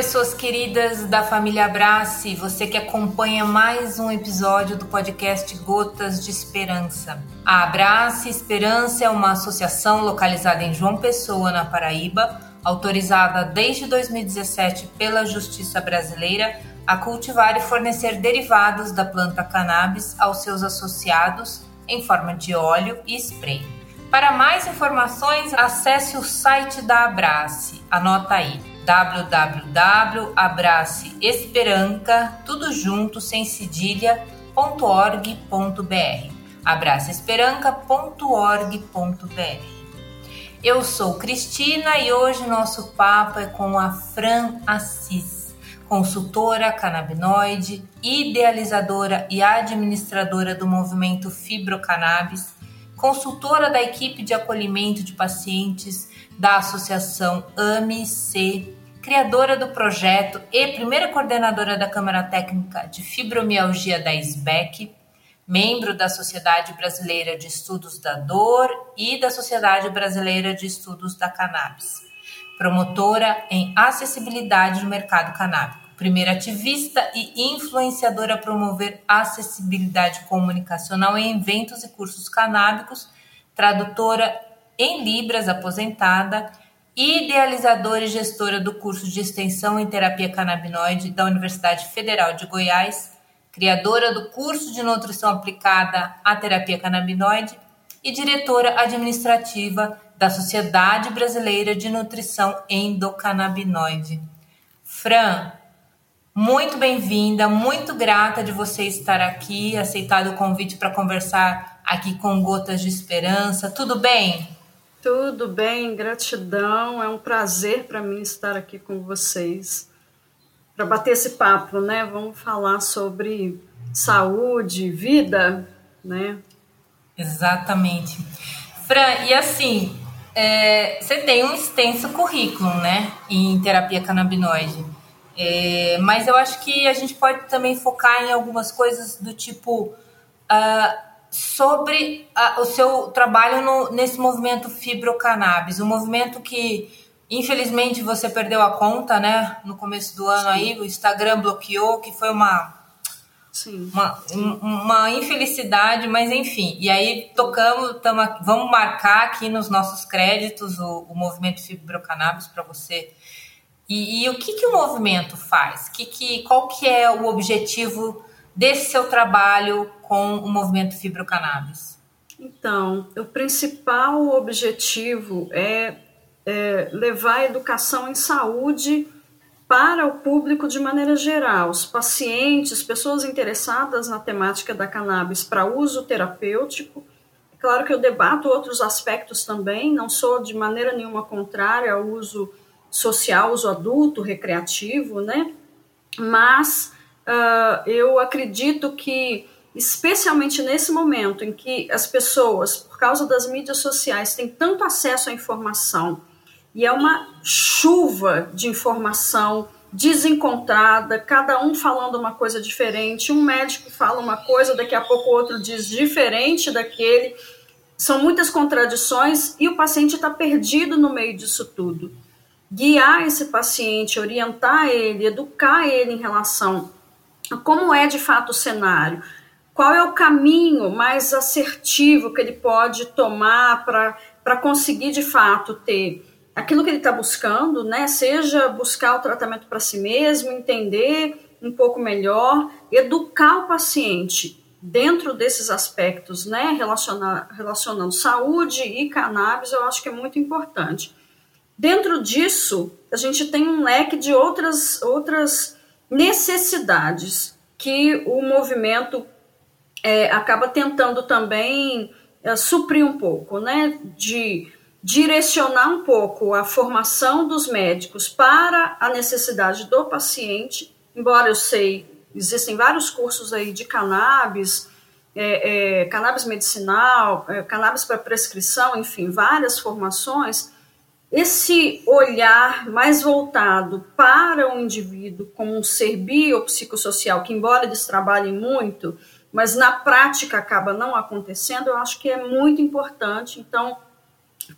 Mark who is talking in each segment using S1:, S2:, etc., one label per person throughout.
S1: pessoas queridas da família Abrace, você que acompanha mais um episódio do podcast Gotas de Esperança. A Abrace Esperança é uma associação localizada em João Pessoa, na Paraíba, autorizada desde 2017 pela Justiça Brasileira a cultivar e fornecer derivados da planta cannabis aos seus associados em forma de óleo e spray. Para mais informações, acesse o site da Abrace. Anota aí www.abraceesperanca, tudo junto, sem cedilha.org.br abraceesperanca.org.br Eu sou Cristina e hoje nosso papo é com a Fran Assis, consultora canabinoide, idealizadora e administradora do movimento Fibrocannabis, consultora da equipe de acolhimento de pacientes da Associação AMI-C criadora do projeto e primeira coordenadora da Câmara Técnica de Fibromialgia da SBEC, membro da Sociedade Brasileira de Estudos da Dor e da Sociedade Brasileira de Estudos da Cannabis, promotora em acessibilidade no mercado canábico, primeira ativista e influenciadora a promover acessibilidade comunicacional em eventos e cursos canábicos, tradutora em Libras aposentada idealizadora e gestora do curso de extensão em terapia canabinoide da Universidade Federal de Goiás, criadora do curso de nutrição aplicada à terapia canabinoide e diretora administrativa da Sociedade Brasileira de Nutrição Endocannabinoide. Fran, muito bem-vinda, muito grata de você estar aqui, aceitado o convite para conversar aqui com Gotas de Esperança. Tudo bem?
S2: Tudo bem, gratidão. É um prazer para mim estar aqui com vocês para bater esse papo, né? Vamos falar sobre saúde, vida, né?
S1: Exatamente. Fran, e assim, é, você tem um extenso currículo, né, em terapia canabinoide. É, mas eu acho que a gente pode também focar em algumas coisas do tipo. Uh, sobre a, o seu trabalho no, nesse movimento Fibrocannabis, um movimento que infelizmente você perdeu a conta, né? No começo do ano Sim. aí, o Instagram bloqueou, que foi uma Sim. Uma, uma infelicidade, mas enfim. E aí tocamos, tamo, vamos marcar aqui nos nossos créditos o, o movimento Fibrocannabis para você. E, e, o que, que o movimento faz? Que, que, qual que é o objetivo desse seu trabalho com o movimento Fibrocannabis?
S2: Então, o principal objetivo é, é levar a educação em saúde para o público de maneira geral, os pacientes, pessoas interessadas na temática da cannabis para uso terapêutico. É claro que eu debato outros aspectos também, não sou de maneira nenhuma contrária ao uso social, uso adulto, recreativo, né? Mas uh, eu acredito que, especialmente nesse momento em que as pessoas, por causa das mídias sociais, têm tanto acesso à informação e é uma chuva de informação desencontrada, cada um falando uma coisa diferente, um médico fala uma coisa, daqui a pouco outro diz diferente daquele. São muitas contradições e o paciente está perdido no meio disso tudo. Guiar esse paciente, orientar ele, educar ele em relação como é de fato o cenário, qual é o caminho mais assertivo que ele pode tomar para conseguir de fato ter aquilo que ele está buscando, né? Seja buscar o tratamento para si mesmo, entender um pouco melhor, educar o paciente dentro desses aspectos, né? Relacionando saúde e cannabis, eu acho que é muito importante. Dentro disso, a gente tem um leque de outras outras necessidades que o movimento é, acaba tentando também é, suprir um pouco, né? De direcionar um pouco a formação dos médicos para a necessidade do paciente, embora eu sei, existem vários cursos aí de cannabis, é, é, cannabis medicinal, é, cannabis para prescrição, enfim, várias formações, esse olhar mais voltado para o indivíduo como um ser biopsicossocial, que embora eles trabalhem muito, mas na prática acaba não acontecendo, eu acho que é muito importante. Então,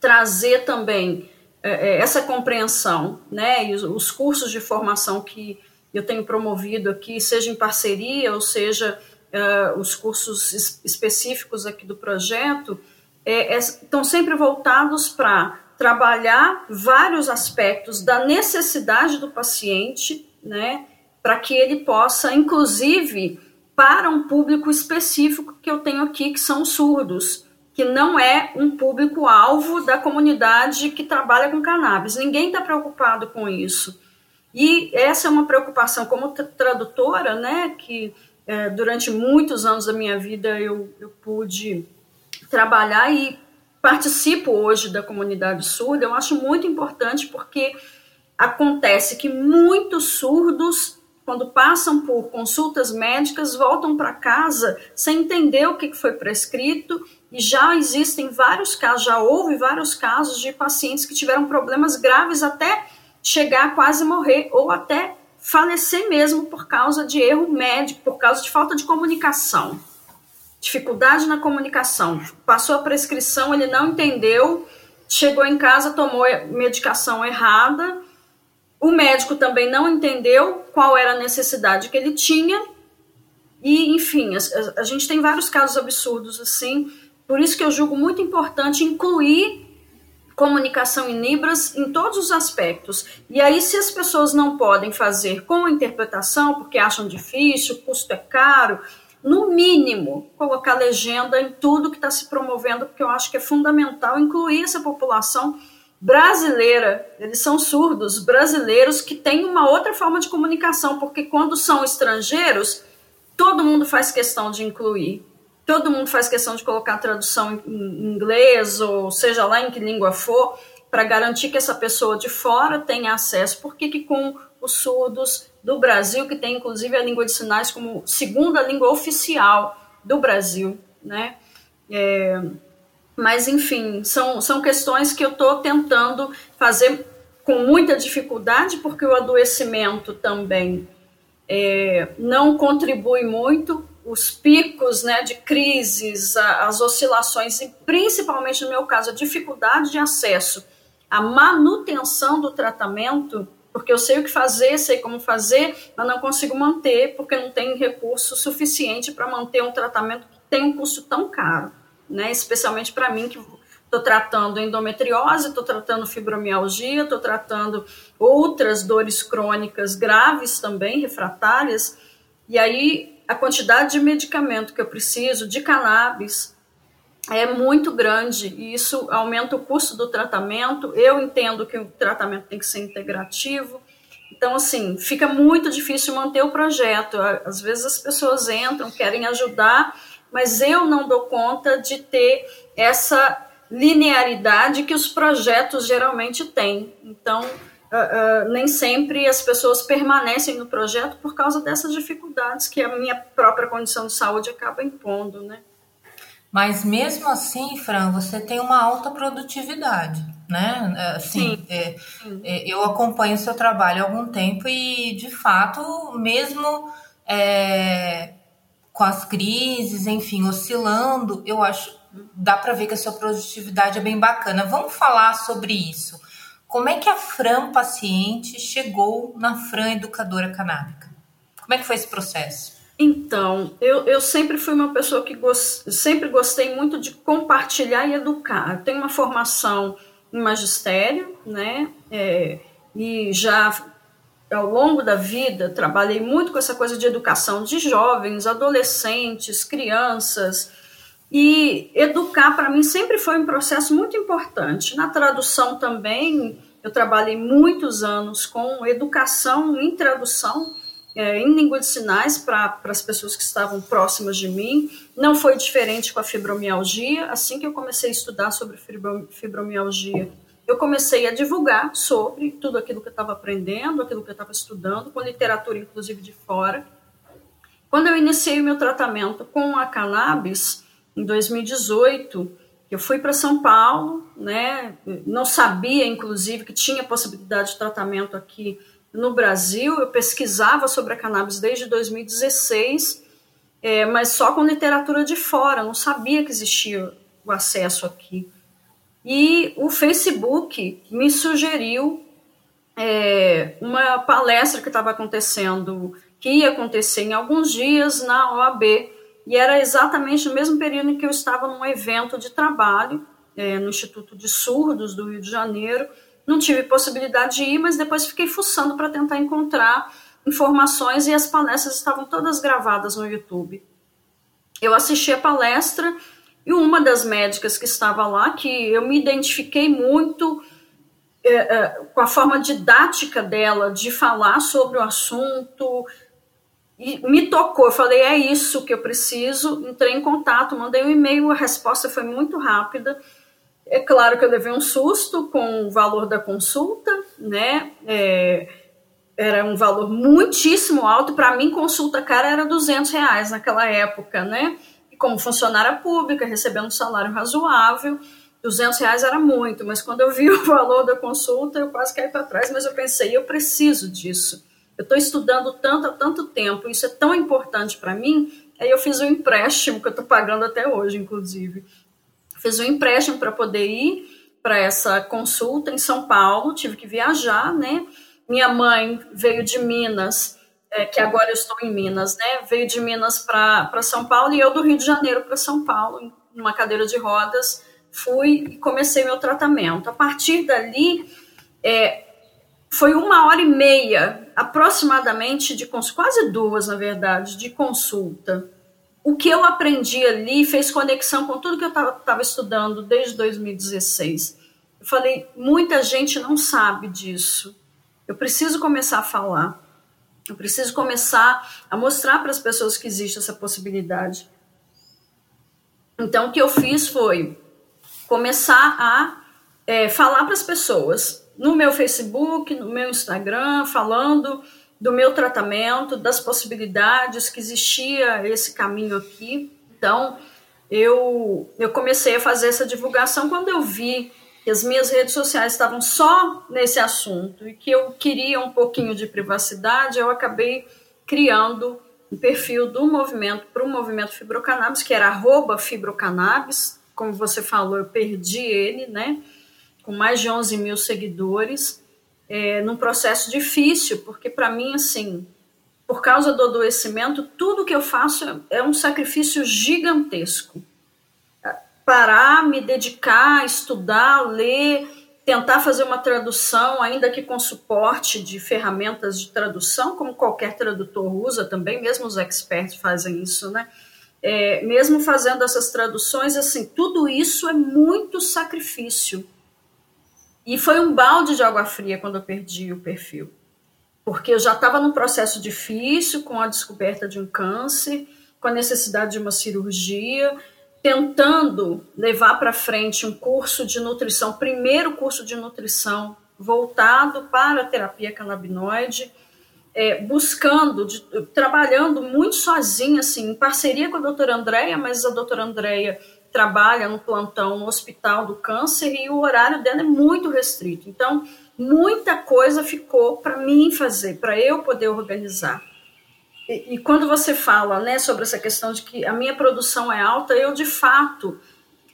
S2: trazer também é, essa compreensão, né? E os, os cursos de formação que eu tenho promovido aqui, seja em parceria ou seja uh, os cursos es específicos aqui do projeto, é, é, estão sempre voltados para trabalhar vários aspectos da necessidade do paciente, né, para que ele possa, inclusive, para um público específico que eu tenho aqui, que são surdos, que não é um público-alvo da comunidade que trabalha com cannabis. Ninguém está preocupado com isso. E essa é uma preocupação como tradutora, né, que é, durante muitos anos da minha vida eu, eu pude trabalhar e participo hoje da comunidade surda, eu acho muito importante porque acontece que muitos surdos, quando passam por consultas médicas, voltam para casa sem entender o que foi prescrito e já existem vários casos, já houve vários casos de pacientes que tiveram problemas graves até chegar a quase morrer ou até falecer mesmo por causa de erro médico, por causa de falta de comunicação. Dificuldade na comunicação. Passou a prescrição, ele não entendeu, chegou em casa, tomou medicação errada. O médico também não entendeu qual era a necessidade que ele tinha. E, enfim, a, a gente tem vários casos absurdos assim. Por isso que eu julgo muito importante incluir comunicação em Libras em todos os aspectos. E aí, se as pessoas não podem fazer com interpretação, porque acham difícil, o custo é caro, no mínimo, colocar legenda em tudo que está se promovendo, porque eu acho que é fundamental incluir essa população brasileira. Eles são surdos, brasileiros, que têm uma outra forma de comunicação, porque quando são estrangeiros, todo mundo faz questão de incluir todo mundo faz questão de colocar a tradução em inglês, ou seja lá em que língua for, para garantir que essa pessoa de fora tenha acesso. Por que, que com os surdos do Brasil, que tem inclusive a língua de sinais como segunda língua oficial do Brasil, né? É, mas, enfim, são, são questões que eu estou tentando fazer com muita dificuldade, porque o adoecimento também é, não contribui muito os picos né, de crises, as oscilações, e principalmente no meu caso, a dificuldade de acesso à manutenção do tratamento, porque eu sei o que fazer, sei como fazer, mas não consigo manter, porque não tem recurso suficiente para manter um tratamento que tem um custo tão caro, né? especialmente para mim, que estou tratando endometriose, estou tratando fibromialgia, estou tratando outras dores crônicas graves também, refratárias, e aí a quantidade de medicamento que eu preciso de cannabis é muito grande e isso aumenta o custo do tratamento. Eu entendo que o tratamento tem que ser integrativo. Então, assim, fica muito difícil manter o projeto. Às vezes as pessoas entram, querem ajudar, mas eu não dou conta de ter essa linearidade que os projetos geralmente têm. Então, uh, uh, nem sempre as pessoas permanecem no projeto por causa dessas dificuldades que a minha própria condição de saúde acaba impondo, né?
S1: Mas mesmo assim, Fran, você tem uma alta produtividade, né? É, assim, Sim. É, é, eu acompanho o seu trabalho há algum tempo e, de fato, mesmo é, com as crises, enfim, oscilando, eu acho dá para ver que a sua produtividade é bem bacana. Vamos falar sobre isso. Como é que a Fran paciente chegou na Fran educadora canábica? Como é que foi esse processo?
S2: Então, eu, eu sempre fui uma pessoa que gost, sempre gostei muito de compartilhar e educar. Eu tenho uma formação em magistério, né? É, e já ao longo da vida trabalhei muito com essa coisa de educação de jovens, adolescentes, crianças, e educar para mim sempre foi um processo muito importante. Na tradução também, eu trabalhei muitos anos com educação em tradução, é, em língua de sinais para as pessoas que estavam próximas de mim. Não foi diferente com a fibromialgia. Assim que eu comecei a estudar sobre fibromialgia, eu comecei a divulgar sobre tudo aquilo que eu estava aprendendo, aquilo que eu estava estudando, com literatura inclusive de fora. Quando eu iniciei o meu tratamento com a cannabis, em 2018, eu fui para São Paulo, né? Não sabia, inclusive, que tinha possibilidade de tratamento aqui no Brasil. Eu pesquisava sobre a cannabis desde 2016, é, mas só com literatura de fora. Não sabia que existia o acesso aqui. e o Facebook me sugeriu é, uma palestra que estava acontecendo, que ia acontecer em alguns dias na OAB, e era exatamente no mesmo período em que eu estava num evento de trabalho é, no Instituto de Surdos do Rio de Janeiro. Não tive possibilidade de ir, mas depois fiquei fuçando para tentar encontrar informações e as palestras estavam todas gravadas no YouTube. Eu assisti a palestra e uma das médicas que estava lá, que eu me identifiquei muito é, é, com a forma didática dela de falar sobre o assunto, e me tocou. Eu falei, é isso que eu preciso. Entrei em contato, mandei um e-mail, a resposta foi muito rápida. É claro que eu levei um susto com o valor da consulta, né? É, era um valor muitíssimo alto. Para mim, consulta cara era 200 reais naquela época, né? E como funcionária pública, recebendo um salário razoável, 200 reais era muito. Mas quando eu vi o valor da consulta, eu quase caí para trás. Mas eu pensei, eu preciso disso. Eu estou estudando tanto há tanto tempo, isso é tão importante para mim. Aí eu fiz um empréstimo que eu estou pagando até hoje, inclusive. Fiz um empréstimo para poder ir para essa consulta em São Paulo. Tive que viajar, né? Minha mãe veio de Minas, é, que agora eu estou em Minas, né? Veio de Minas para São Paulo e eu do Rio de Janeiro para São Paulo, numa cadeira de rodas. Fui e comecei meu tratamento. A partir dali, é, foi uma hora e meia, aproximadamente, de quase duas, na verdade, de consulta. O que eu aprendi ali fez conexão com tudo que eu estava estudando desde 2016. Eu falei, muita gente não sabe disso. Eu preciso começar a falar. Eu preciso começar a mostrar para as pessoas que existe essa possibilidade. Então, o que eu fiz foi começar a é, falar para as pessoas no meu Facebook, no meu Instagram, falando do meu tratamento, das possibilidades que existia esse caminho aqui. Então, eu, eu comecei a fazer essa divulgação quando eu vi que as minhas redes sociais estavam só nesse assunto e que eu queria um pouquinho de privacidade, eu acabei criando um perfil do movimento para o movimento Fibrocannabis, que era arroba Fibrocannabis, como você falou, eu perdi ele, né? Com mais de 11 mil seguidores, é, num processo difícil, porque para mim, assim, por causa do adoecimento, tudo que eu faço é um sacrifício gigantesco parar, me dedicar, estudar, ler, tentar fazer uma tradução, ainda que com suporte de ferramentas de tradução, como qualquer tradutor usa também, mesmo os experts fazem isso, né? É, mesmo fazendo essas traduções, assim, tudo isso é muito sacrifício. E foi um balde de água fria quando eu perdi o perfil. Porque eu já estava num processo difícil, com a descoberta de um câncer, com a necessidade de uma cirurgia, tentando levar para frente um curso de nutrição, primeiro curso de nutrição voltado para a terapia canabinoide, é, buscando, de, trabalhando muito sozinha, assim, em parceria com a doutora Andréia, mas a doutora Andréia trabalha no plantão no Hospital do Câncer e o horário dela é muito restrito. Então, muita coisa ficou para mim fazer, para eu poder organizar. E, e, quando você fala né, sobre essa questão de que a minha produção é alta, eu de fato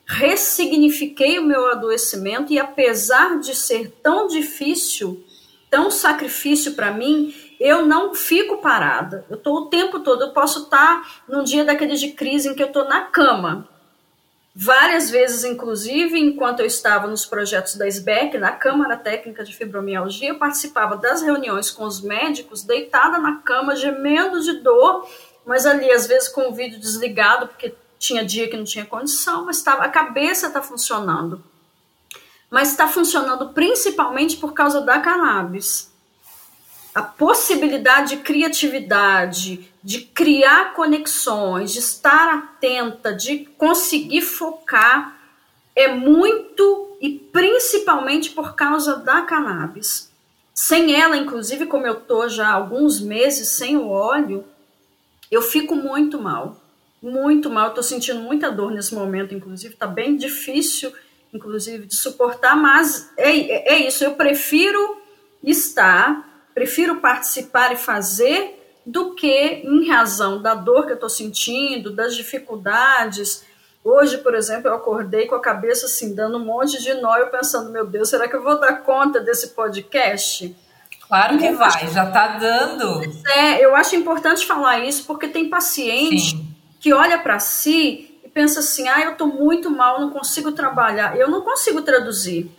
S2: ressignifiquei o meu adoecimento e apesar de ser tão difícil, tão sacrifício para mim, eu não fico parada. Eu estou o tempo todo, eu posso estar tá num dia daqueles de crise em que eu estou na cama, Várias vezes, inclusive, enquanto eu estava nos projetos da SBEC, na Câmara Técnica de Fibromialgia, eu participava das reuniões com os médicos, deitada na cama, gemendo de dor, mas ali, às vezes, com o vídeo desligado, porque tinha dia que não tinha condição, mas tava, a cabeça está funcionando. Mas está funcionando principalmente por causa da cannabis a possibilidade de criatividade, de criar conexões, de estar atenta, de conseguir focar, é muito e principalmente por causa da cannabis. Sem ela, inclusive, como eu tô já há alguns meses sem o óleo, eu fico muito mal. Muito mal, estou sentindo muita dor nesse momento, inclusive, está bem difícil, inclusive, de suportar, mas é, é isso, eu prefiro estar prefiro participar e fazer do que em razão da dor que eu estou sentindo, das dificuldades, Hoje, por exemplo, eu acordei com a cabeça assim, dando um monte de nó, eu pensando, meu Deus, será que eu vou dar conta desse podcast?
S1: Claro que vai, já está dando.
S2: É, eu acho importante falar isso porque tem paciente Sim. que olha para si e pensa assim: ah, eu estou muito mal, não consigo trabalhar. Eu não consigo traduzir,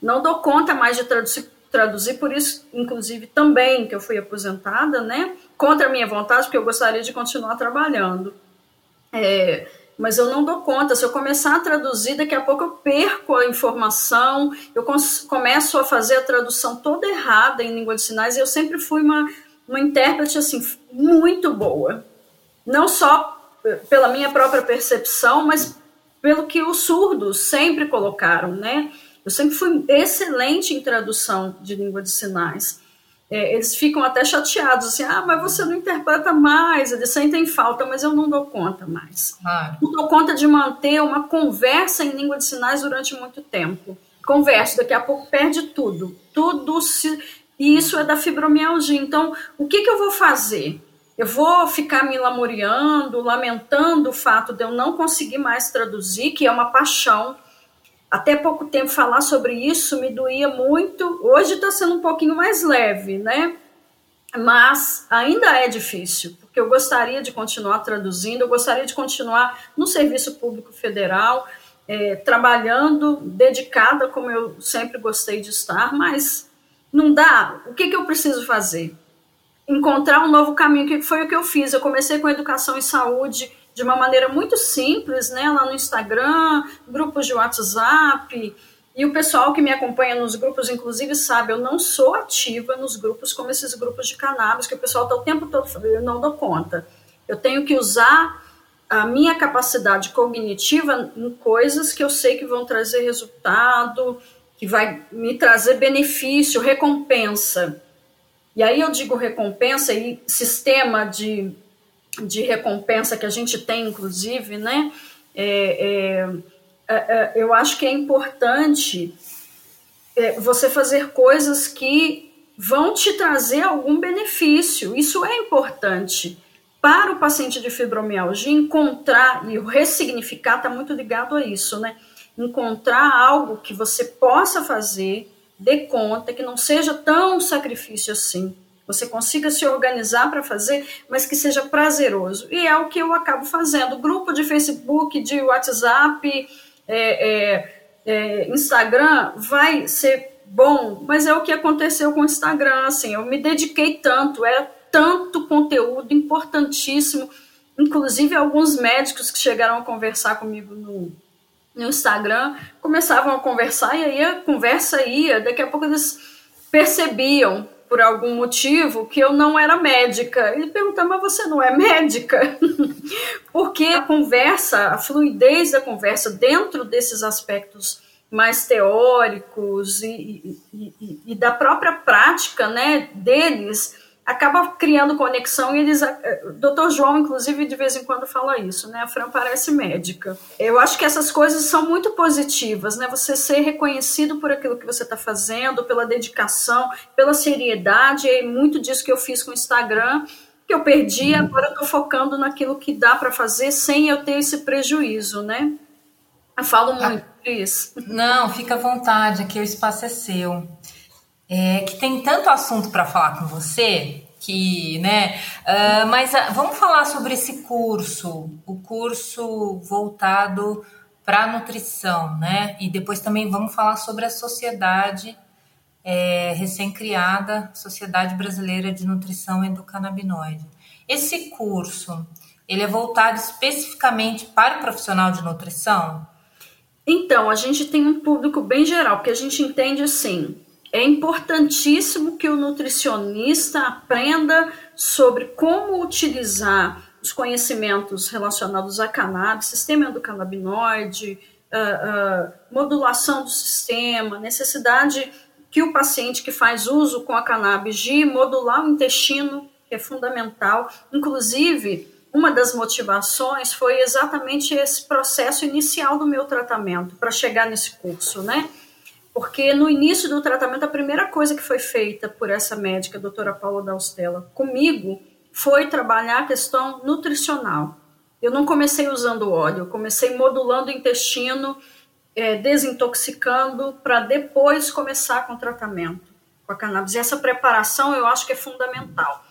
S2: não dou conta mais de traduzir, traduzir por isso, inclusive, também que eu fui aposentada, né? Contra a minha vontade, porque eu gostaria de continuar trabalhando. É, mas eu não dou conta. Se eu começar a traduzir, daqui a pouco eu perco a informação, eu começo a fazer a tradução toda errada em língua de sinais, e eu sempre fui uma, uma intérprete assim, muito boa. Não só pela minha própria percepção, mas pelo que os surdos sempre colocaram, né? Eu sempre fui excelente em tradução de língua de sinais é, eles ficam até chateados, assim, ah, mas você não interpreta mais, eles sentem falta, mas eu não dou conta mais. Claro. Não dou conta de manter uma conversa em língua de sinais durante muito tempo. Converso, daqui a pouco perde tudo. Tudo se... E isso é da fibromialgia. Então, o que, que eu vou fazer? Eu vou ficar me lamuriando, lamentando o fato de eu não conseguir mais traduzir, que é uma paixão até pouco tempo falar sobre isso me doía muito. Hoje está sendo um pouquinho mais leve, né? Mas ainda é difícil, porque eu gostaria de continuar traduzindo, eu gostaria de continuar no Serviço Público Federal, é, trabalhando, dedicada, como eu sempre gostei de estar, mas não dá. O que, que eu preciso fazer? Encontrar um novo caminho, que foi o que eu fiz. Eu comecei com educação e saúde, de uma maneira muito simples, né, lá no Instagram, grupos de WhatsApp. E o pessoal que me acompanha nos grupos, inclusive, sabe, eu não sou ativa nos grupos como esses grupos de cannabis, que o pessoal está o tempo todo falando, eu não dou conta. Eu tenho que usar a minha capacidade cognitiva em coisas que eu sei que vão trazer resultado, que vai me trazer benefício, recompensa. E aí eu digo recompensa e sistema de de recompensa que a gente tem, inclusive, né? É, é, é, é eu acho que é importante é, você fazer coisas que vão te trazer algum benefício. Isso é importante. Para o paciente de fibromialgia, encontrar e ressignificar está muito ligado a isso, né? Encontrar algo que você possa fazer, dê conta, que não seja tão sacrifício assim você consiga se organizar para fazer, mas que seja prazeroso. E é o que eu acabo fazendo. Grupo de Facebook, de WhatsApp, é, é, é, Instagram vai ser bom, mas é o que aconteceu com o Instagram. Assim, eu me dediquei tanto, era tanto conteúdo importantíssimo. Inclusive, alguns médicos que chegaram a conversar comigo no, no Instagram começavam a conversar e aí a conversa ia. Daqui a pouco eles percebiam por algum motivo que eu não era médica. Ele perguntava, mas você não é médica? Porque a conversa, a fluidez da conversa dentro desses aspectos mais teóricos e, e, e, e da própria prática né, deles acaba criando conexão e eles. Eh, Dr. João, inclusive, de vez em quando fala isso, né? A Fran parece médica. Eu acho que essas coisas são muito positivas, né? Você ser reconhecido por aquilo que você está fazendo, pela dedicação, pela seriedade, é muito disso que eu fiz com o Instagram, que eu perdi, uhum. agora eu estou focando naquilo que dá para fazer sem eu ter esse prejuízo, né? Eu falo ah. muito, Cris.
S1: Não, fica à vontade, aqui o espaço é seu é, que tem tanto assunto para falar com você que, né? Uh, mas uh, vamos falar sobre esse curso, o curso voltado para nutrição, né? E depois também vamos falar sobre a sociedade é, recém-criada, Sociedade Brasileira de Nutrição Endocannabinoide. Esse curso, ele é voltado especificamente para o profissional de nutrição?
S2: Então, a gente tem um público bem geral, porque a gente entende assim, é importantíssimo que o nutricionista aprenda sobre como utilizar os conhecimentos relacionados a cannabis, sistema endocannabinoide, uh, uh, modulação do sistema, necessidade que o paciente que faz uso com a cannabis de modular o intestino, que é fundamental. Inclusive, uma das motivações foi exatamente esse processo inicial do meu tratamento para chegar nesse curso, né? Porque no início do tratamento, a primeira coisa que foi feita por essa médica, a doutora Paula Daustella, comigo, foi trabalhar a questão nutricional. Eu não comecei usando óleo, eu comecei modulando o intestino, é, desintoxicando, para depois começar com o tratamento com a cannabis. E essa preparação eu acho que é fundamental.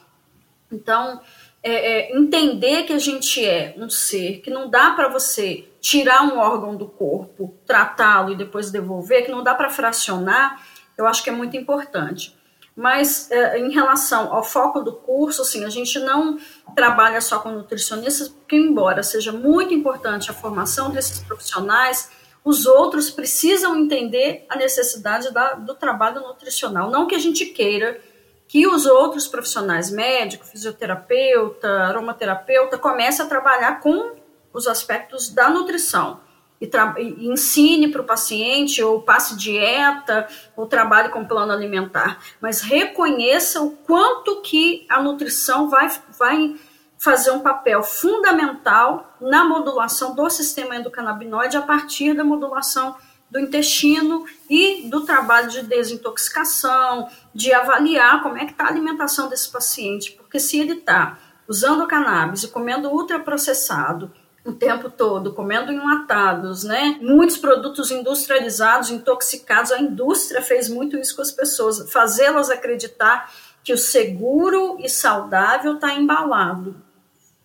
S2: Então, é, é, entender que a gente é um ser, que não dá para você tirar um órgão do corpo, tratá-lo e depois devolver, que não dá para fracionar, eu acho que é muito importante. Mas é, em relação ao foco do curso, assim, a gente não trabalha só com nutricionistas, porque embora seja muito importante a formação desses profissionais, os outros precisam entender a necessidade da, do trabalho nutricional. Não que a gente queira que os outros profissionais, médico, fisioterapeuta, aromaterapeuta, comecem a trabalhar com os aspectos da nutrição. E, e ensine para o paciente, ou passe dieta, ou trabalhe com plano alimentar, mas reconheça o quanto que a nutrição vai, vai fazer um papel fundamental na modulação do sistema endocannabinoide a partir da modulação do intestino e do trabalho de desintoxicação, de avaliar como é que está a alimentação desse paciente, porque se ele está usando cannabis e comendo ultraprocessado, o tempo todo, comendo enlatados, né? Muitos produtos industrializados, intoxicados. A indústria fez muito isso com as pessoas, fazê-las acreditar que o seguro e saudável está embalado.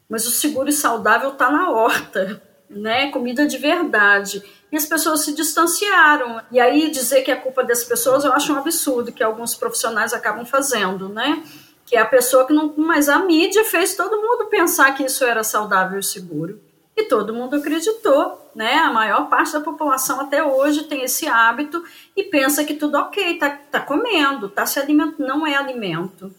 S2: Mas o seguro e saudável está na horta, né? Comida de verdade. E as pessoas se distanciaram. E aí dizer que é culpa das pessoas eu acho um absurdo que alguns profissionais acabam fazendo, né? Que é a pessoa que não. Mas a mídia fez todo mundo pensar que isso era saudável e seguro e todo mundo acreditou, né? A maior parte da população até hoje tem esse hábito e pensa que tudo ok, tá, tá comendo, tá se alimentando, não é alimento,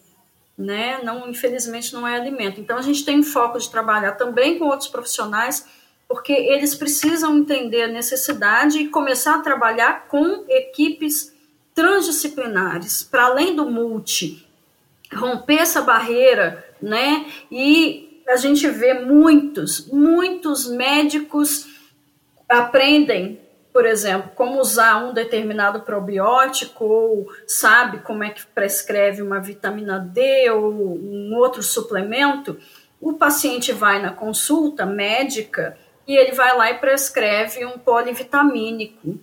S2: né? Não, infelizmente não é alimento. Então a gente tem foco de trabalhar também com outros profissionais, porque eles precisam entender a necessidade e começar a trabalhar com equipes transdisciplinares, para além do multi, romper essa barreira, né? E a gente vê muitos, muitos médicos aprendem, por exemplo, como usar um determinado probiótico ou sabe como é que prescreve uma vitamina D ou um outro suplemento. O paciente vai na consulta médica e ele vai lá e prescreve um polivitamínico,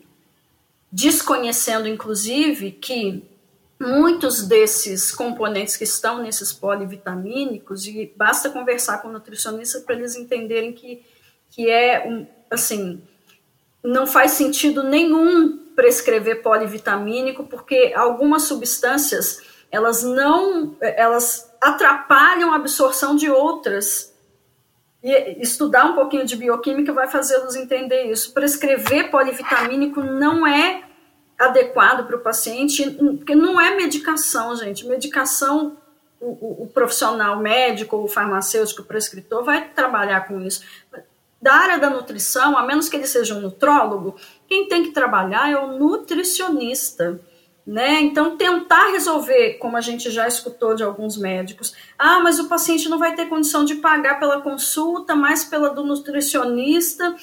S2: desconhecendo inclusive que muitos desses componentes que estão nesses polivitamínicos, e basta conversar com o nutricionista para eles entenderem que, que é, um, assim, não faz sentido nenhum prescrever polivitamínico, porque algumas substâncias, elas não, elas atrapalham a absorção de outras. E estudar um pouquinho de bioquímica vai fazê-los entender isso. Prescrever polivitamínico não é adequado para o paciente, porque não é medicação, gente. Medicação, o, o, o profissional médico ou farmacêutico, o prescritor, vai trabalhar com isso. Da área da nutrição, a menos que ele seja um nutrólogo, quem tem que trabalhar é o nutricionista. Né? Então, tentar resolver, como a gente já escutou de alguns médicos, ah, mas o paciente não vai ter condição de pagar pela consulta, mais pela do nutricionista,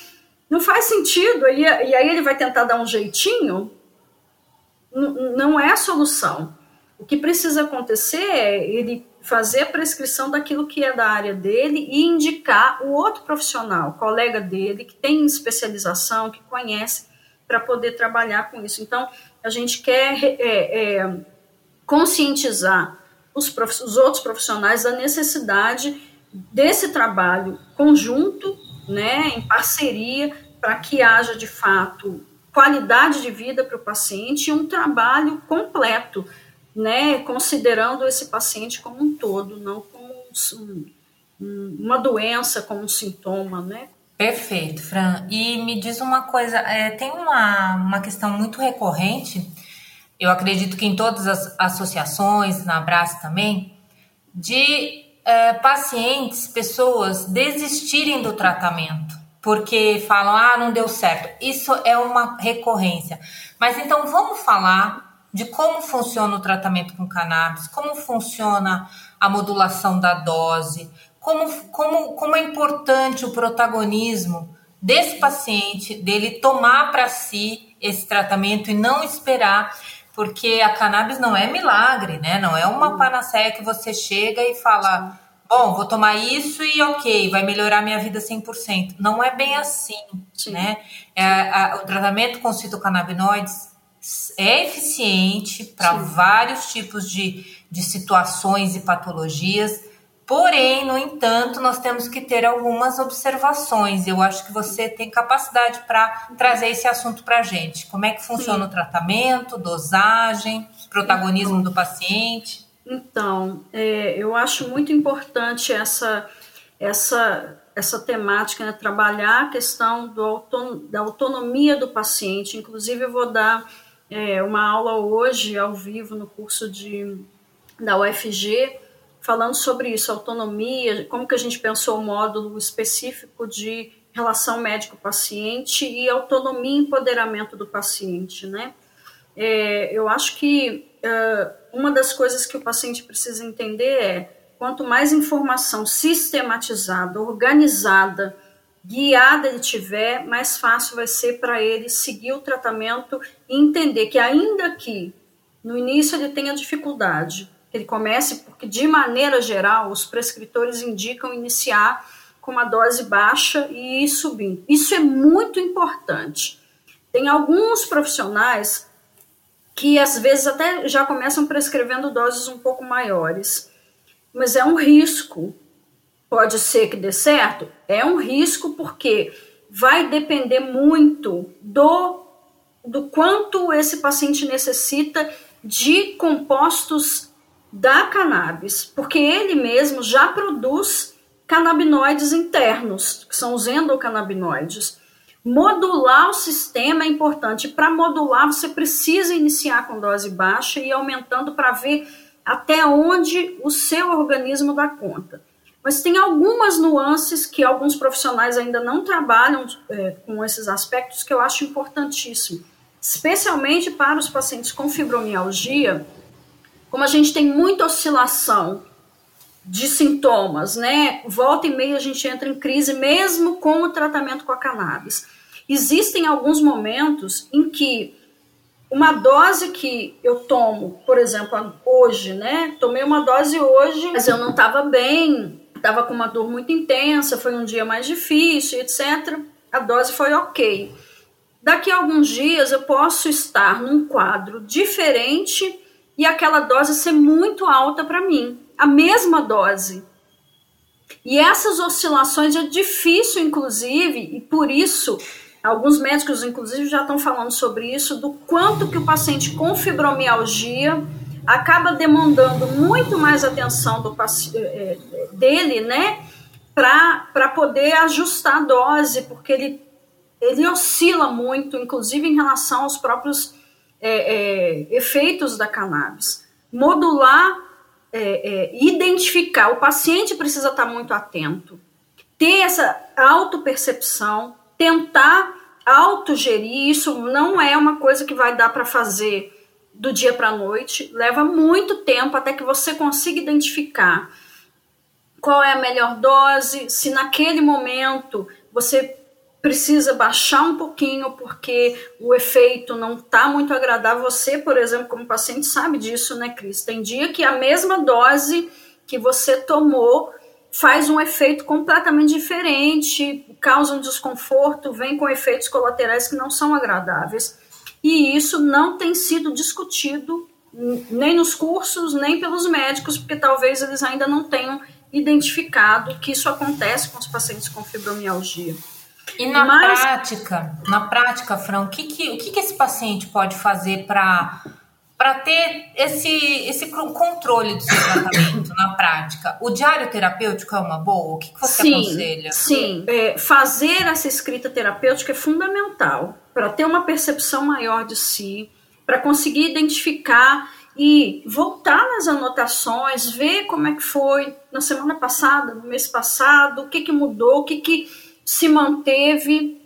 S2: não faz sentido, e, e aí ele vai tentar dar um jeitinho, não é a solução. O que precisa acontecer é ele fazer a prescrição daquilo que é da área dele e indicar o outro profissional, colega dele, que tem especialização, que conhece, para poder trabalhar com isso. Então, a gente quer é, é, conscientizar os, os outros profissionais da necessidade desse trabalho conjunto, né, em parceria, para que haja de fato qualidade de vida para o paciente e um trabalho completo, né, considerando esse paciente como um todo, não como um, uma doença, como um sintoma, né?
S1: Perfeito, Fran. E me diz uma coisa, é, tem uma, uma questão muito recorrente, eu acredito que em todas as associações, na Abraço também, de é, pacientes, pessoas desistirem do tratamento porque falam, ah, não deu certo. Isso é uma recorrência. Mas então vamos falar de como funciona o tratamento com cannabis, como funciona a modulação da dose, como, como, como é importante o protagonismo desse paciente, dele tomar para si esse tratamento e não esperar, porque a cannabis não é milagre, né? Não é uma panaceia que você chega e fala bom, vou tomar isso e ok, vai melhorar minha vida 100%. Não é bem assim, Sim. né? É, a, o tratamento com citocannabinoides é eficiente para vários tipos de, de situações e patologias, porém, no entanto, nós temos que ter algumas observações. Eu acho que você tem capacidade para trazer esse assunto para a gente. Como é que funciona Sim. o tratamento, dosagem, protagonismo do paciente?
S2: Então, é, eu acho muito importante essa, essa, essa temática, né? trabalhar a questão da autonomia do paciente. Inclusive, eu vou dar é, uma aula hoje, ao vivo, no curso de, da UFG, falando sobre isso, autonomia, como que a gente pensou o módulo específico de relação médico-paciente e autonomia e empoderamento do paciente, né? É, eu acho que uh, uma das coisas que o paciente precisa entender é quanto mais informação sistematizada, organizada, guiada ele tiver, mais fácil vai ser para ele seguir o tratamento e entender que ainda que no início ele tenha dificuldade, ele comece porque de maneira geral os prescritores indicam iniciar com uma dose baixa e ir subindo. Isso é muito importante. Tem alguns profissionais que às vezes até já começam prescrevendo doses um pouco maiores. Mas é um risco. Pode ser que dê certo? É um risco porque vai depender muito do, do quanto esse paciente necessita de compostos da cannabis, porque ele mesmo já produz canabinoides internos, que são os endocannabinoides. Modular o sistema é importante. Para modular, você precisa iniciar com dose baixa e ir aumentando para ver até onde o seu organismo dá conta. Mas tem algumas nuances que alguns profissionais ainda não trabalham é, com esses aspectos que eu acho importantíssimo, especialmente para os pacientes com fibromialgia, como a gente tem muita oscilação de sintomas, né? Volta e meia a gente entra em crise mesmo com o tratamento com a cannabis. Existem alguns momentos em que uma dose que eu tomo, por exemplo, hoje, né? Tomei uma dose hoje, mas eu não estava bem, estava com uma dor muito intensa, foi um dia mais difícil, etc. A dose foi ok. Daqui a alguns dias eu posso estar num quadro diferente e aquela dose ser muito alta para mim. A mesma dose. E essas oscilações é difícil, inclusive, e por isso Alguns médicos, inclusive, já estão falando sobre isso, do quanto que o paciente com fibromialgia acaba demandando muito mais atenção do, é, dele, né, para poder ajustar a dose, porque ele, ele oscila muito, inclusive em relação aos próprios é, é, efeitos da cannabis. Modular, é, é, identificar, o paciente precisa estar muito atento, ter essa autopercepção, tentar autogerir, isso não é uma coisa que vai dar para fazer do dia para a noite, leva muito tempo até que você consiga identificar qual é a melhor dose, se naquele momento você precisa baixar um pouquinho porque o efeito não está muito agradável. Você, por exemplo, como paciente, sabe disso, né, Cris? Tem dia que a mesma dose que você tomou faz um efeito completamente diferente, causa um desconforto, vem com efeitos colaterais que não são agradáveis. E isso não tem sido discutido nem nos cursos, nem pelos médicos, porque talvez eles ainda não tenham identificado que isso acontece com os pacientes com fibromialgia.
S1: E na Mas, prática, na prática, Fran, o que, que, o que, que esse paciente pode fazer para para ter esse, esse controle do seu tratamento na prática, o diário terapêutico é uma boa? O que, que você
S2: sim,
S1: aconselha?
S2: Sim, é, fazer essa escrita terapêutica é fundamental para ter uma percepção maior de si, para conseguir identificar e voltar nas anotações, ver como é que foi na semana passada, no mês passado, o que, que mudou, o que, que se manteve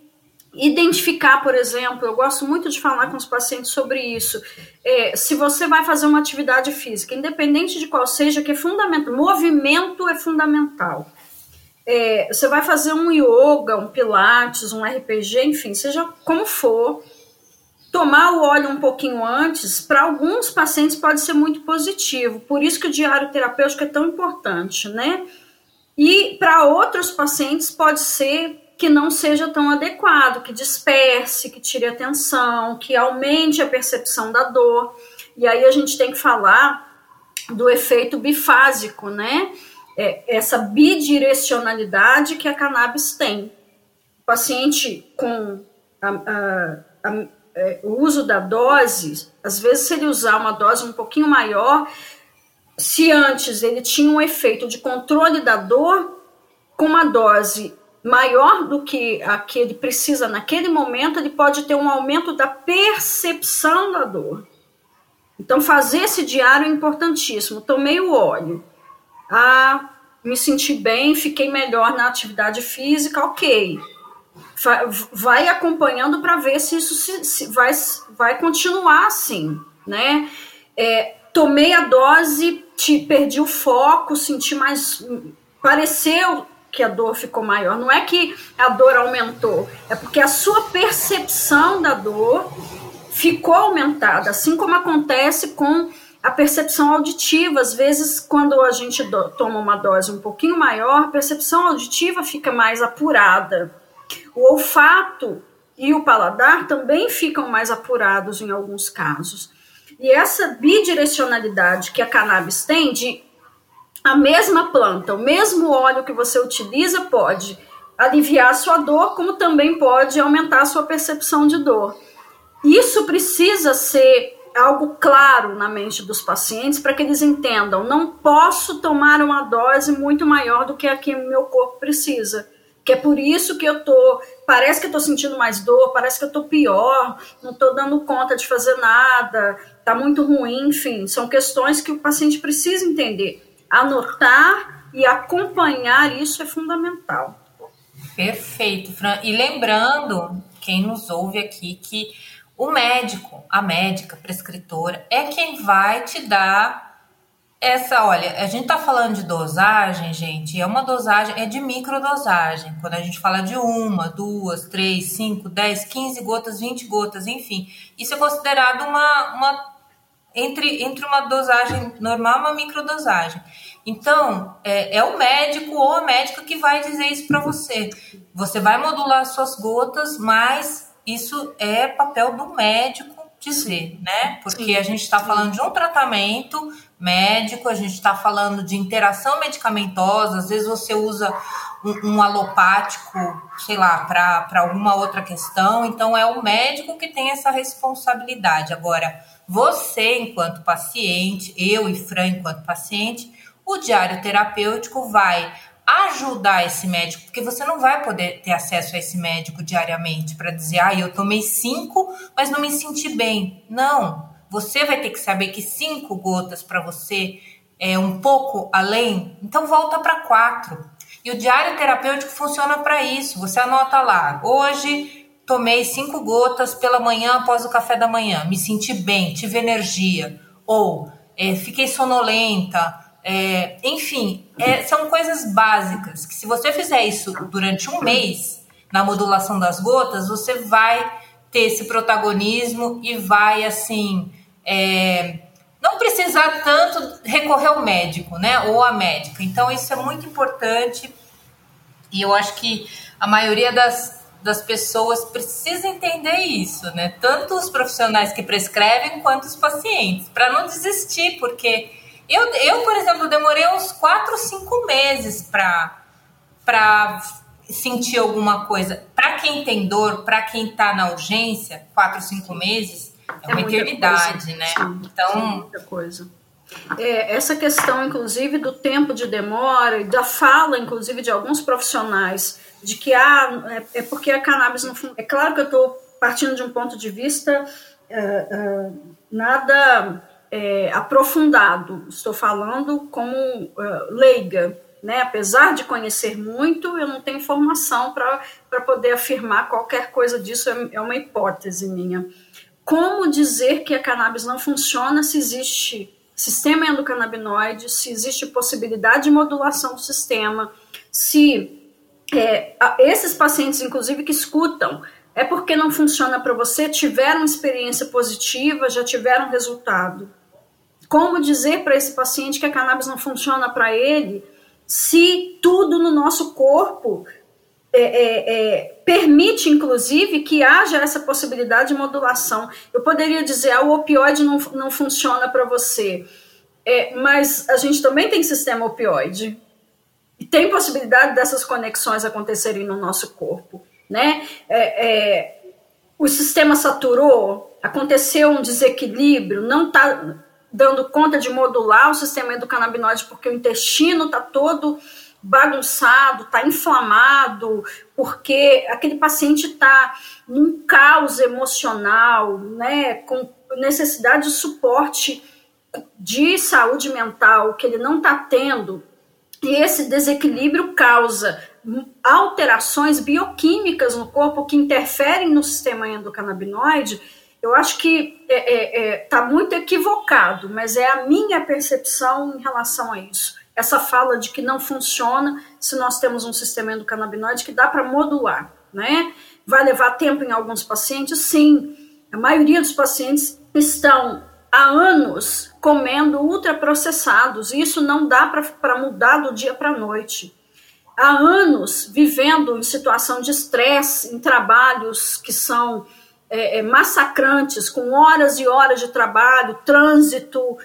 S2: identificar, por exemplo, eu gosto muito de falar com os pacientes sobre isso. É, se você vai fazer uma atividade física, independente de qual seja, que é fundamental, movimento é fundamental. É, você vai fazer um yoga, um pilates, um RPG, enfim, seja como for, tomar o óleo um pouquinho antes, para alguns pacientes pode ser muito positivo. Por isso que o diário terapêutico é tão importante, né? E para outros pacientes pode ser que não seja tão adequado, que disperse, que tire atenção, que aumente a percepção da dor. E aí a gente tem que falar do efeito bifásico, né? É, essa bidirecionalidade que a cannabis tem. O paciente com a, a, a, é, o uso da dose, às vezes, se ele usar uma dose um pouquinho maior, se antes ele tinha um efeito de controle da dor, com uma dose maior do que a que ele precisa naquele momento, ele pode ter um aumento da percepção da dor. Então, fazer esse diário é importantíssimo. Tomei o óleo. Ah, me senti bem, fiquei melhor na atividade física, ok. Vai acompanhando para ver se isso se, se vai, vai continuar assim, né? É, tomei a dose, te, perdi o foco, senti mais. Pareceu que a dor ficou maior. Não é que a dor aumentou, é porque a sua percepção da dor ficou aumentada, assim como acontece com a percepção auditiva. Às vezes, quando a gente do, toma uma dose um pouquinho maior, a percepção auditiva fica mais apurada. O olfato e o paladar também ficam mais apurados em alguns casos. E essa bidirecionalidade que a cannabis tem de a mesma planta, o mesmo óleo que você utiliza pode aliviar a sua dor, como também pode aumentar a sua percepção de dor. Isso precisa ser algo claro na mente dos pacientes para que eles entendam: não posso tomar uma dose muito maior do que a que meu corpo precisa. Que é por isso que eu tô, parece que eu tô sentindo mais dor, parece que eu tô pior, não tô dando conta de fazer nada, tá muito ruim, enfim, são questões que o paciente precisa entender. Anotar e acompanhar isso é fundamental.
S1: Perfeito, Fran. E lembrando, quem nos ouve aqui, que o médico, a médica, prescritora, é quem vai te dar essa. Olha, a gente tá falando de dosagem, gente, é uma dosagem, é de microdosagem. Quando a gente fala de uma, duas, três, cinco, dez, quinze gotas, vinte gotas, enfim, isso é considerado uma, uma entre, entre uma dosagem normal e uma microdosagem. Então, é, é, o médico ou a médica que vai dizer isso para você. Você vai modular suas gotas, mas isso é papel do médico dizer, né? Porque a gente está falando de um tratamento médico, a gente está falando de interação medicamentosa, às vezes você usa um, um alopático, sei lá, para alguma outra questão, então é o médico que tem essa responsabilidade. Agora, você, enquanto paciente, eu e Fran, enquanto paciente, o diário terapêutico vai ajudar esse médico, porque você não vai poder ter acesso a esse médico diariamente para dizer, ah, eu tomei cinco, mas não me senti bem. Não, você vai ter que saber que cinco gotas para você é um pouco além, então volta para quatro. E o diário terapêutico funciona para isso. Você anota lá, hoje tomei cinco gotas pela manhã após o café da manhã, me senti bem, tive energia, ou é, fiquei sonolenta, é, enfim, é, são coisas básicas que se você fizer isso durante um mês na modulação das gotas, você vai ter esse protagonismo e vai assim é, não precisar tanto recorrer ao médico, né? Ou à médica. Então isso é muito importante e eu acho que a maioria das, das pessoas precisa entender isso, né? Tanto os profissionais que prescrevem quanto os pacientes, para não desistir, porque eu, eu, por exemplo, demorei uns 4, 5 meses para sentir alguma coisa. Para quem tem dor, para quem está na urgência, 4, 5 meses é, é uma eternidade, coisa. né? Sim,
S2: então. Sim, muita coisa. É, essa questão, inclusive, do tempo de demora e da fala, inclusive, de alguns profissionais, de que ah, é, é porque a cannabis não funciona. É claro que eu estou partindo de um ponto de vista uh, uh, nada aprofundado. Estou falando como leiga, né? Apesar de conhecer muito, eu não tenho formação para poder afirmar qualquer coisa disso, é, é uma hipótese minha. Como dizer que a cannabis não funciona se existe sistema endocannabinoide, se existe possibilidade de modulação do sistema, se é, esses pacientes, inclusive, que escutam, é porque não funciona para você, tiveram experiência positiva, já tiveram resultado. Como dizer para esse paciente que a cannabis não funciona para ele se tudo no nosso corpo é, é, é, permite, inclusive, que haja essa possibilidade de modulação. Eu poderia dizer, ah, o opioide não, não funciona para você, é, mas a gente também tem sistema opioide. Tem possibilidade dessas conexões acontecerem no nosso corpo. Né? É, é, o sistema saturou, aconteceu um desequilíbrio, não está dando conta de modular o sistema endocannabinoide porque o intestino está todo bagunçado, está inflamado, porque aquele paciente está num caos emocional, né, com necessidade de suporte de saúde mental que ele não está tendo, e esse desequilíbrio causa alterações bioquímicas no corpo que interferem no sistema endocannabinoide, eu acho que está é, é, é, tá muito equivocado, mas é a minha percepção em relação a isso. Essa fala de que não funciona se nós temos um sistema endocannabinoide que dá para modular, né? Vai levar tempo em alguns pacientes? Sim. A maioria dos pacientes estão há anos comendo ultraprocessados e isso não dá para mudar do dia para a noite. Há anos vivendo em situação de estresse, em trabalhos que são é, é, massacrantes, com horas e horas de trabalho, trânsito,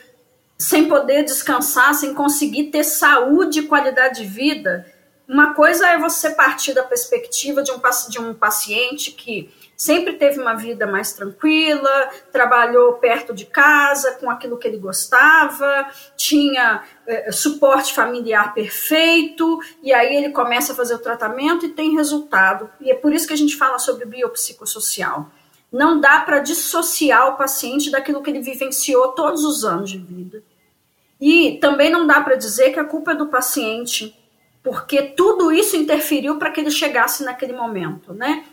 S2: sem poder descansar, sem conseguir ter saúde e qualidade de vida. Uma coisa é você partir da perspectiva de um, de um paciente que sempre teve uma vida mais tranquila, trabalhou perto de casa, com aquilo que ele gostava, tinha é, suporte familiar perfeito, e aí ele começa a fazer o tratamento e tem resultado. E é por isso que a gente fala sobre biopsicossocial não dá para dissociar o paciente daquilo que ele vivenciou todos os anos de vida. E também não dá para dizer que a culpa é do paciente, porque tudo isso interferiu para que ele chegasse naquele momento, né?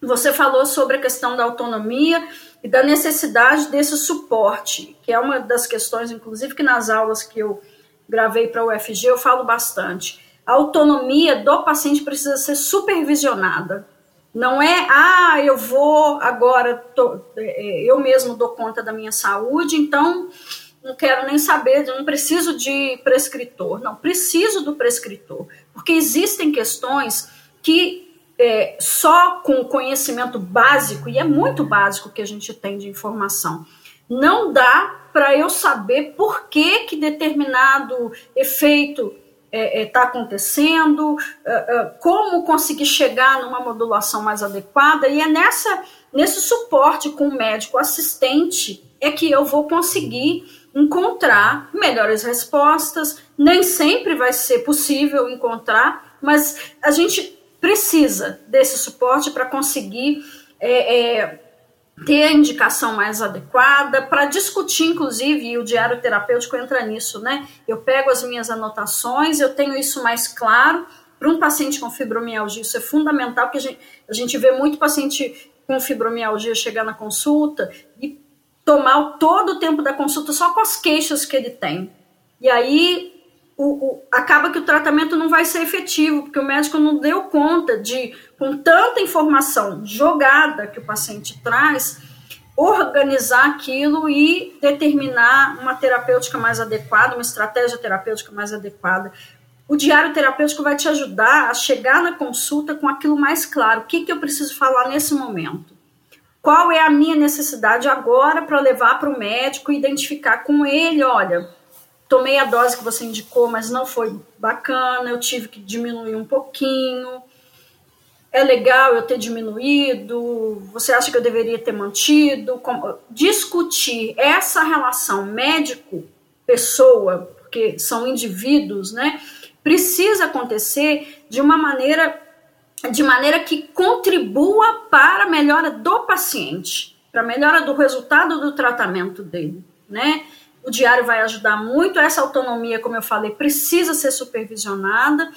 S2: Você falou sobre a questão da autonomia e da necessidade desse suporte, que é uma das questões, inclusive, que nas aulas que eu gravei para o UFG eu falo bastante. A autonomia do paciente precisa ser supervisionada. Não é, ah, eu vou agora, tô, é, eu mesmo dou conta da minha saúde, então não quero nem saber, não preciso de prescritor. Não, preciso do prescritor, porque existem questões que é, só com o conhecimento básico, e é muito básico que a gente tem de informação, não dá para eu saber por que, que determinado efeito está é, é, tá acontecendo, é, é, como conseguir chegar numa modulação mais adequada, e é nessa, nesse suporte com o médico assistente é que eu vou conseguir encontrar melhores respostas. Nem sempre vai ser possível encontrar, mas a gente precisa desse suporte para conseguir é, é, ter a indicação mais adequada, para discutir, inclusive, e o diário terapêutico entra nisso, né? Eu pego as minhas anotações, eu tenho isso mais claro. Para um paciente com fibromialgia, isso é fundamental, porque a gente, a gente vê muito paciente com fibromialgia chegar na consulta e tomar todo o tempo da consulta só com as queixas que ele tem. E aí o, o, acaba que o tratamento não vai ser efetivo, porque o médico não deu conta de, com tanta informação jogada que o paciente traz, organizar aquilo e determinar uma terapêutica mais adequada, uma estratégia terapêutica mais adequada. O diário terapêutico vai te ajudar a chegar na consulta com aquilo mais claro. O que, que eu preciso falar nesse momento? Qual é a minha necessidade agora para levar para o médico e identificar com ele, olha, tomei a dose que você indicou, mas não foi bacana, eu tive que diminuir um pouquinho. É legal eu ter diminuído? Você acha que eu deveria ter mantido? Discutir essa relação médico-pessoa, porque são indivíduos, né? Precisa acontecer de uma maneira de maneira que contribua para a melhora do paciente, para a melhora do resultado do tratamento dele, né? O diário vai ajudar muito. Essa autonomia, como eu falei, precisa ser supervisionada.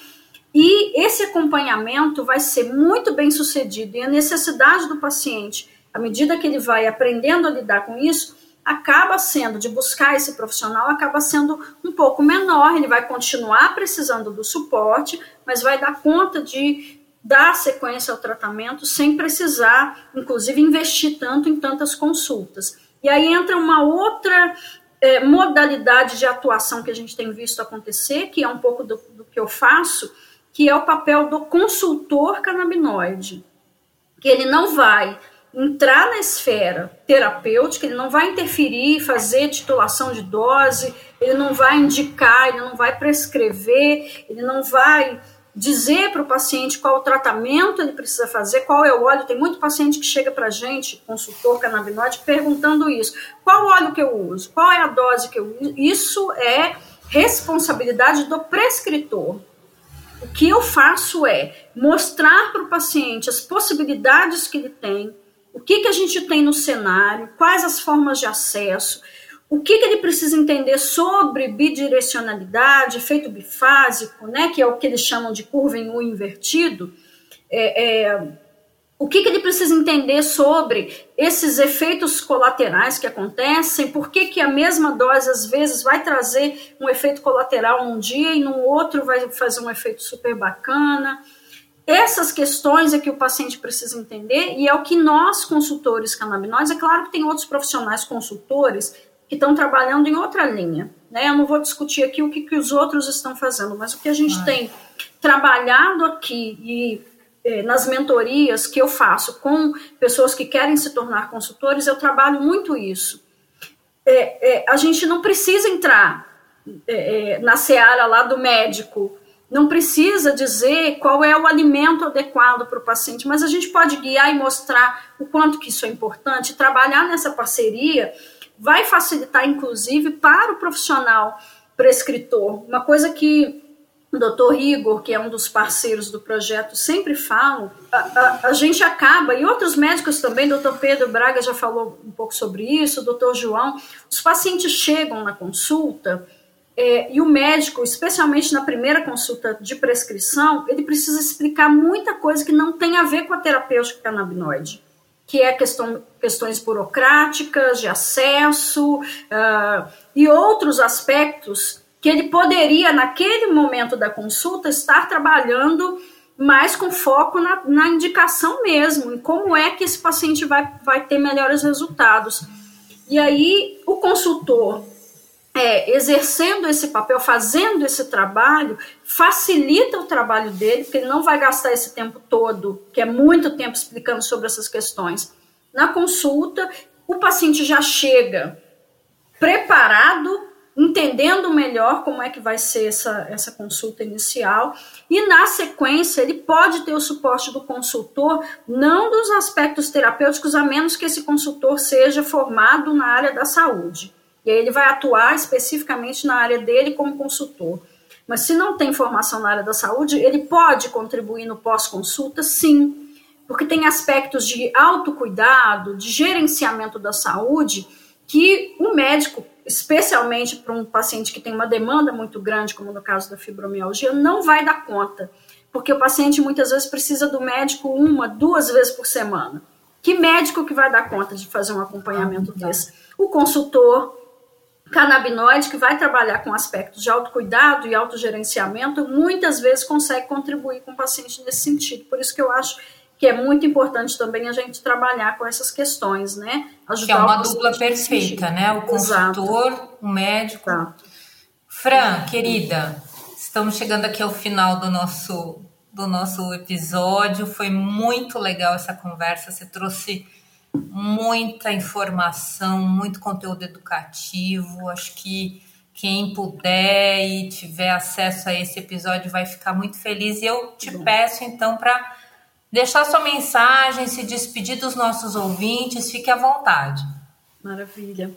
S2: E esse acompanhamento vai ser muito bem sucedido. E a necessidade do paciente, à medida que ele vai aprendendo a lidar com isso, acaba sendo, de buscar esse profissional, acaba sendo um pouco menor. Ele vai continuar precisando do suporte, mas vai dar conta de dar sequência ao tratamento sem precisar, inclusive, investir tanto em tantas consultas. E aí entra uma outra é, modalidade de atuação que a gente tem visto acontecer, que é um pouco do, do, que eu faço, que é o papel do consultor canabinoide, que ele não vai entrar na esfera terapêutica, ele não vai interferir, fazer titulação de dose, ele não vai indicar, ele não vai prescrever, ele não vai dizer para o paciente qual o tratamento ele precisa fazer, qual é o óleo. Tem muito paciente que chega para a gente, consultor canabinoide, perguntando isso: qual óleo que eu uso? Qual é a dose que eu uso? Isso é responsabilidade do prescritor. O que eu faço é mostrar para o paciente as possibilidades que ele tem, o que, que a gente tem no cenário, quais as formas de acesso, o que, que ele precisa entender sobre bidirecionalidade, efeito bifásico, né, que é o que eles chamam de curva em U invertido, é, é, o que, que ele precisa entender sobre esses efeitos colaterais que acontecem, por que, que a mesma dose às vezes vai trazer um efeito colateral um dia e no outro vai fazer um efeito super bacana. Essas questões é que o paciente precisa entender e é o que nós, consultores canabinoides, é claro que tem outros profissionais consultores que estão trabalhando em outra linha. Né? Eu não vou discutir aqui o que, que os outros estão fazendo, mas o que a gente ah. tem trabalhado aqui e eh, nas mentorias que eu faço com pessoas que querem se tornar consultores, eu trabalho muito isso. É, é, a gente não precisa entrar é, na seara lá do médico não precisa dizer qual é o alimento adequado para o paciente, mas a gente pode guiar e mostrar o quanto que isso é importante. Trabalhar nessa parceria vai facilitar, inclusive, para o profissional prescritor. Uma coisa que o doutor Igor, que é um dos parceiros do projeto, sempre fala, a, a, a gente acaba, e outros médicos também, doutor Pedro Braga já falou um pouco sobre isso, doutor João, os pacientes chegam na consulta é, e o médico, especialmente na primeira consulta de prescrição, ele precisa explicar muita coisa que não tem a ver com a terapêutica canabinoide que é questão, questões burocráticas, de acesso uh, e outros aspectos que ele poderia, naquele momento da consulta, estar trabalhando mais com foco na, na indicação mesmo, em como é que esse paciente vai, vai ter melhores resultados. E aí, o consultor é, exercendo esse papel, fazendo esse trabalho, facilita o trabalho dele, porque ele não vai gastar esse tempo todo, que é muito tempo explicando sobre essas questões. Na consulta, o paciente já chega preparado, entendendo melhor como é que vai ser essa, essa consulta inicial, e na sequência ele pode ter o suporte do consultor, não dos aspectos terapêuticos, a menos que esse consultor seja formado na área da saúde. E aí ele vai atuar especificamente na área dele como consultor. Mas se não tem formação na área da saúde, ele pode contribuir no pós-consulta, sim, porque tem aspectos de autocuidado, de gerenciamento da saúde, que o médico, especialmente para um paciente que tem uma demanda muito grande, como no caso da fibromialgia, não vai dar conta, porque o paciente muitas vezes precisa do médico uma, duas vezes por semana. Que médico que vai dar conta de fazer um acompanhamento ah, desse? O consultor, canabinoide, que vai trabalhar com aspectos de autocuidado e autogerenciamento, muitas vezes consegue contribuir com o paciente nesse sentido. Por isso que eu acho que é muito importante também a gente trabalhar com essas questões, né?
S1: Ajudar que é uma dupla perfeita, né? O consultor, Exato. o médico. Exato. Fran, querida, estamos chegando aqui ao final do nosso do nosso episódio. Foi muito legal essa conversa. Você trouxe muita informação, muito conteúdo educativo. Acho que quem puder e tiver acesso a esse episódio vai ficar muito feliz. E eu te peço então para deixar sua mensagem, se despedir dos nossos ouvintes, fique à vontade.
S2: Maravilha.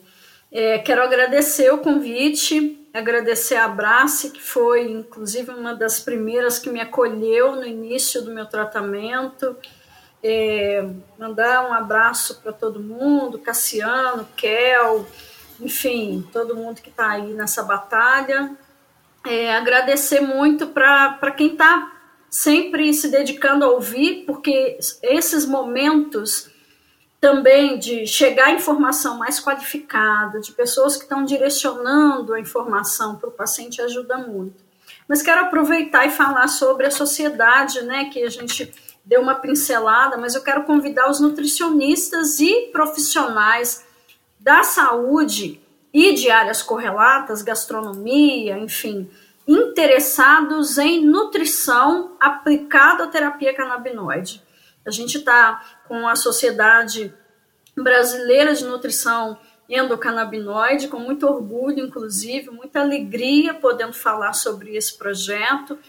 S2: É, quero agradecer o convite, agradecer a Abrace, que foi inclusive uma das primeiras que me acolheu no início do meu tratamento é, mandar um abraço para todo mundo, Cassiano, Kel, enfim, todo mundo que está aí nessa batalha. É, agradecer muito para quem está sempre se dedicando a ouvir, porque esses momentos também de chegar a informação mais qualificada, de pessoas que estão direcionando a informação para o paciente, ajuda muito. Mas quero aproveitar e falar sobre a sociedade, né, que a gente deu uma pincelada, mas eu quero convidar os nutricionistas e profissionais da saúde e de áreas correlatas, gastronomia, enfim, interessados em nutrição aplicada à terapia canabinoide. A gente está com a Sociedade Brasileira de Nutrição Endocannabinoide, com muito orgulho, inclusive, muita alegria podendo falar sobre esse projeto,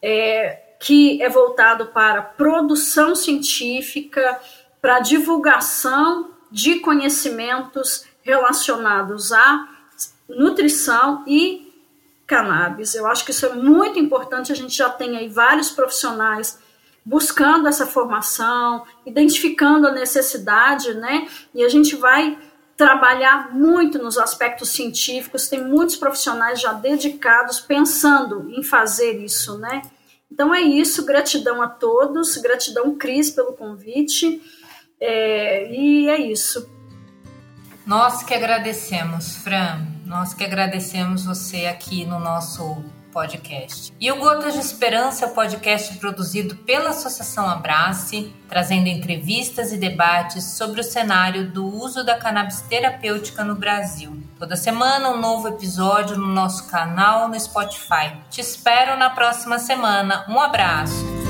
S2: é, que é voltado para produção científica, para divulgação de conhecimentos relacionados à nutrição e cannabis. Eu acho que isso é muito importante. A gente já tem aí vários profissionais buscando essa formação, identificando a necessidade, né? E a gente vai trabalhar muito nos aspectos científicos. Tem muitos profissionais já dedicados pensando em fazer isso, né? Então é isso. Gratidão a todos. Gratidão, Cris, pelo convite. É, e é isso.
S1: Nós que agradecemos, Fran. Nós que agradecemos você aqui no nosso podcast. E o Gotas de Esperança é o podcast produzido pela Associação Abrace, trazendo entrevistas e debates sobre o cenário do uso da cannabis terapêutica no Brasil. Toda semana um novo episódio no nosso canal no Spotify. Te espero na próxima semana. Um abraço.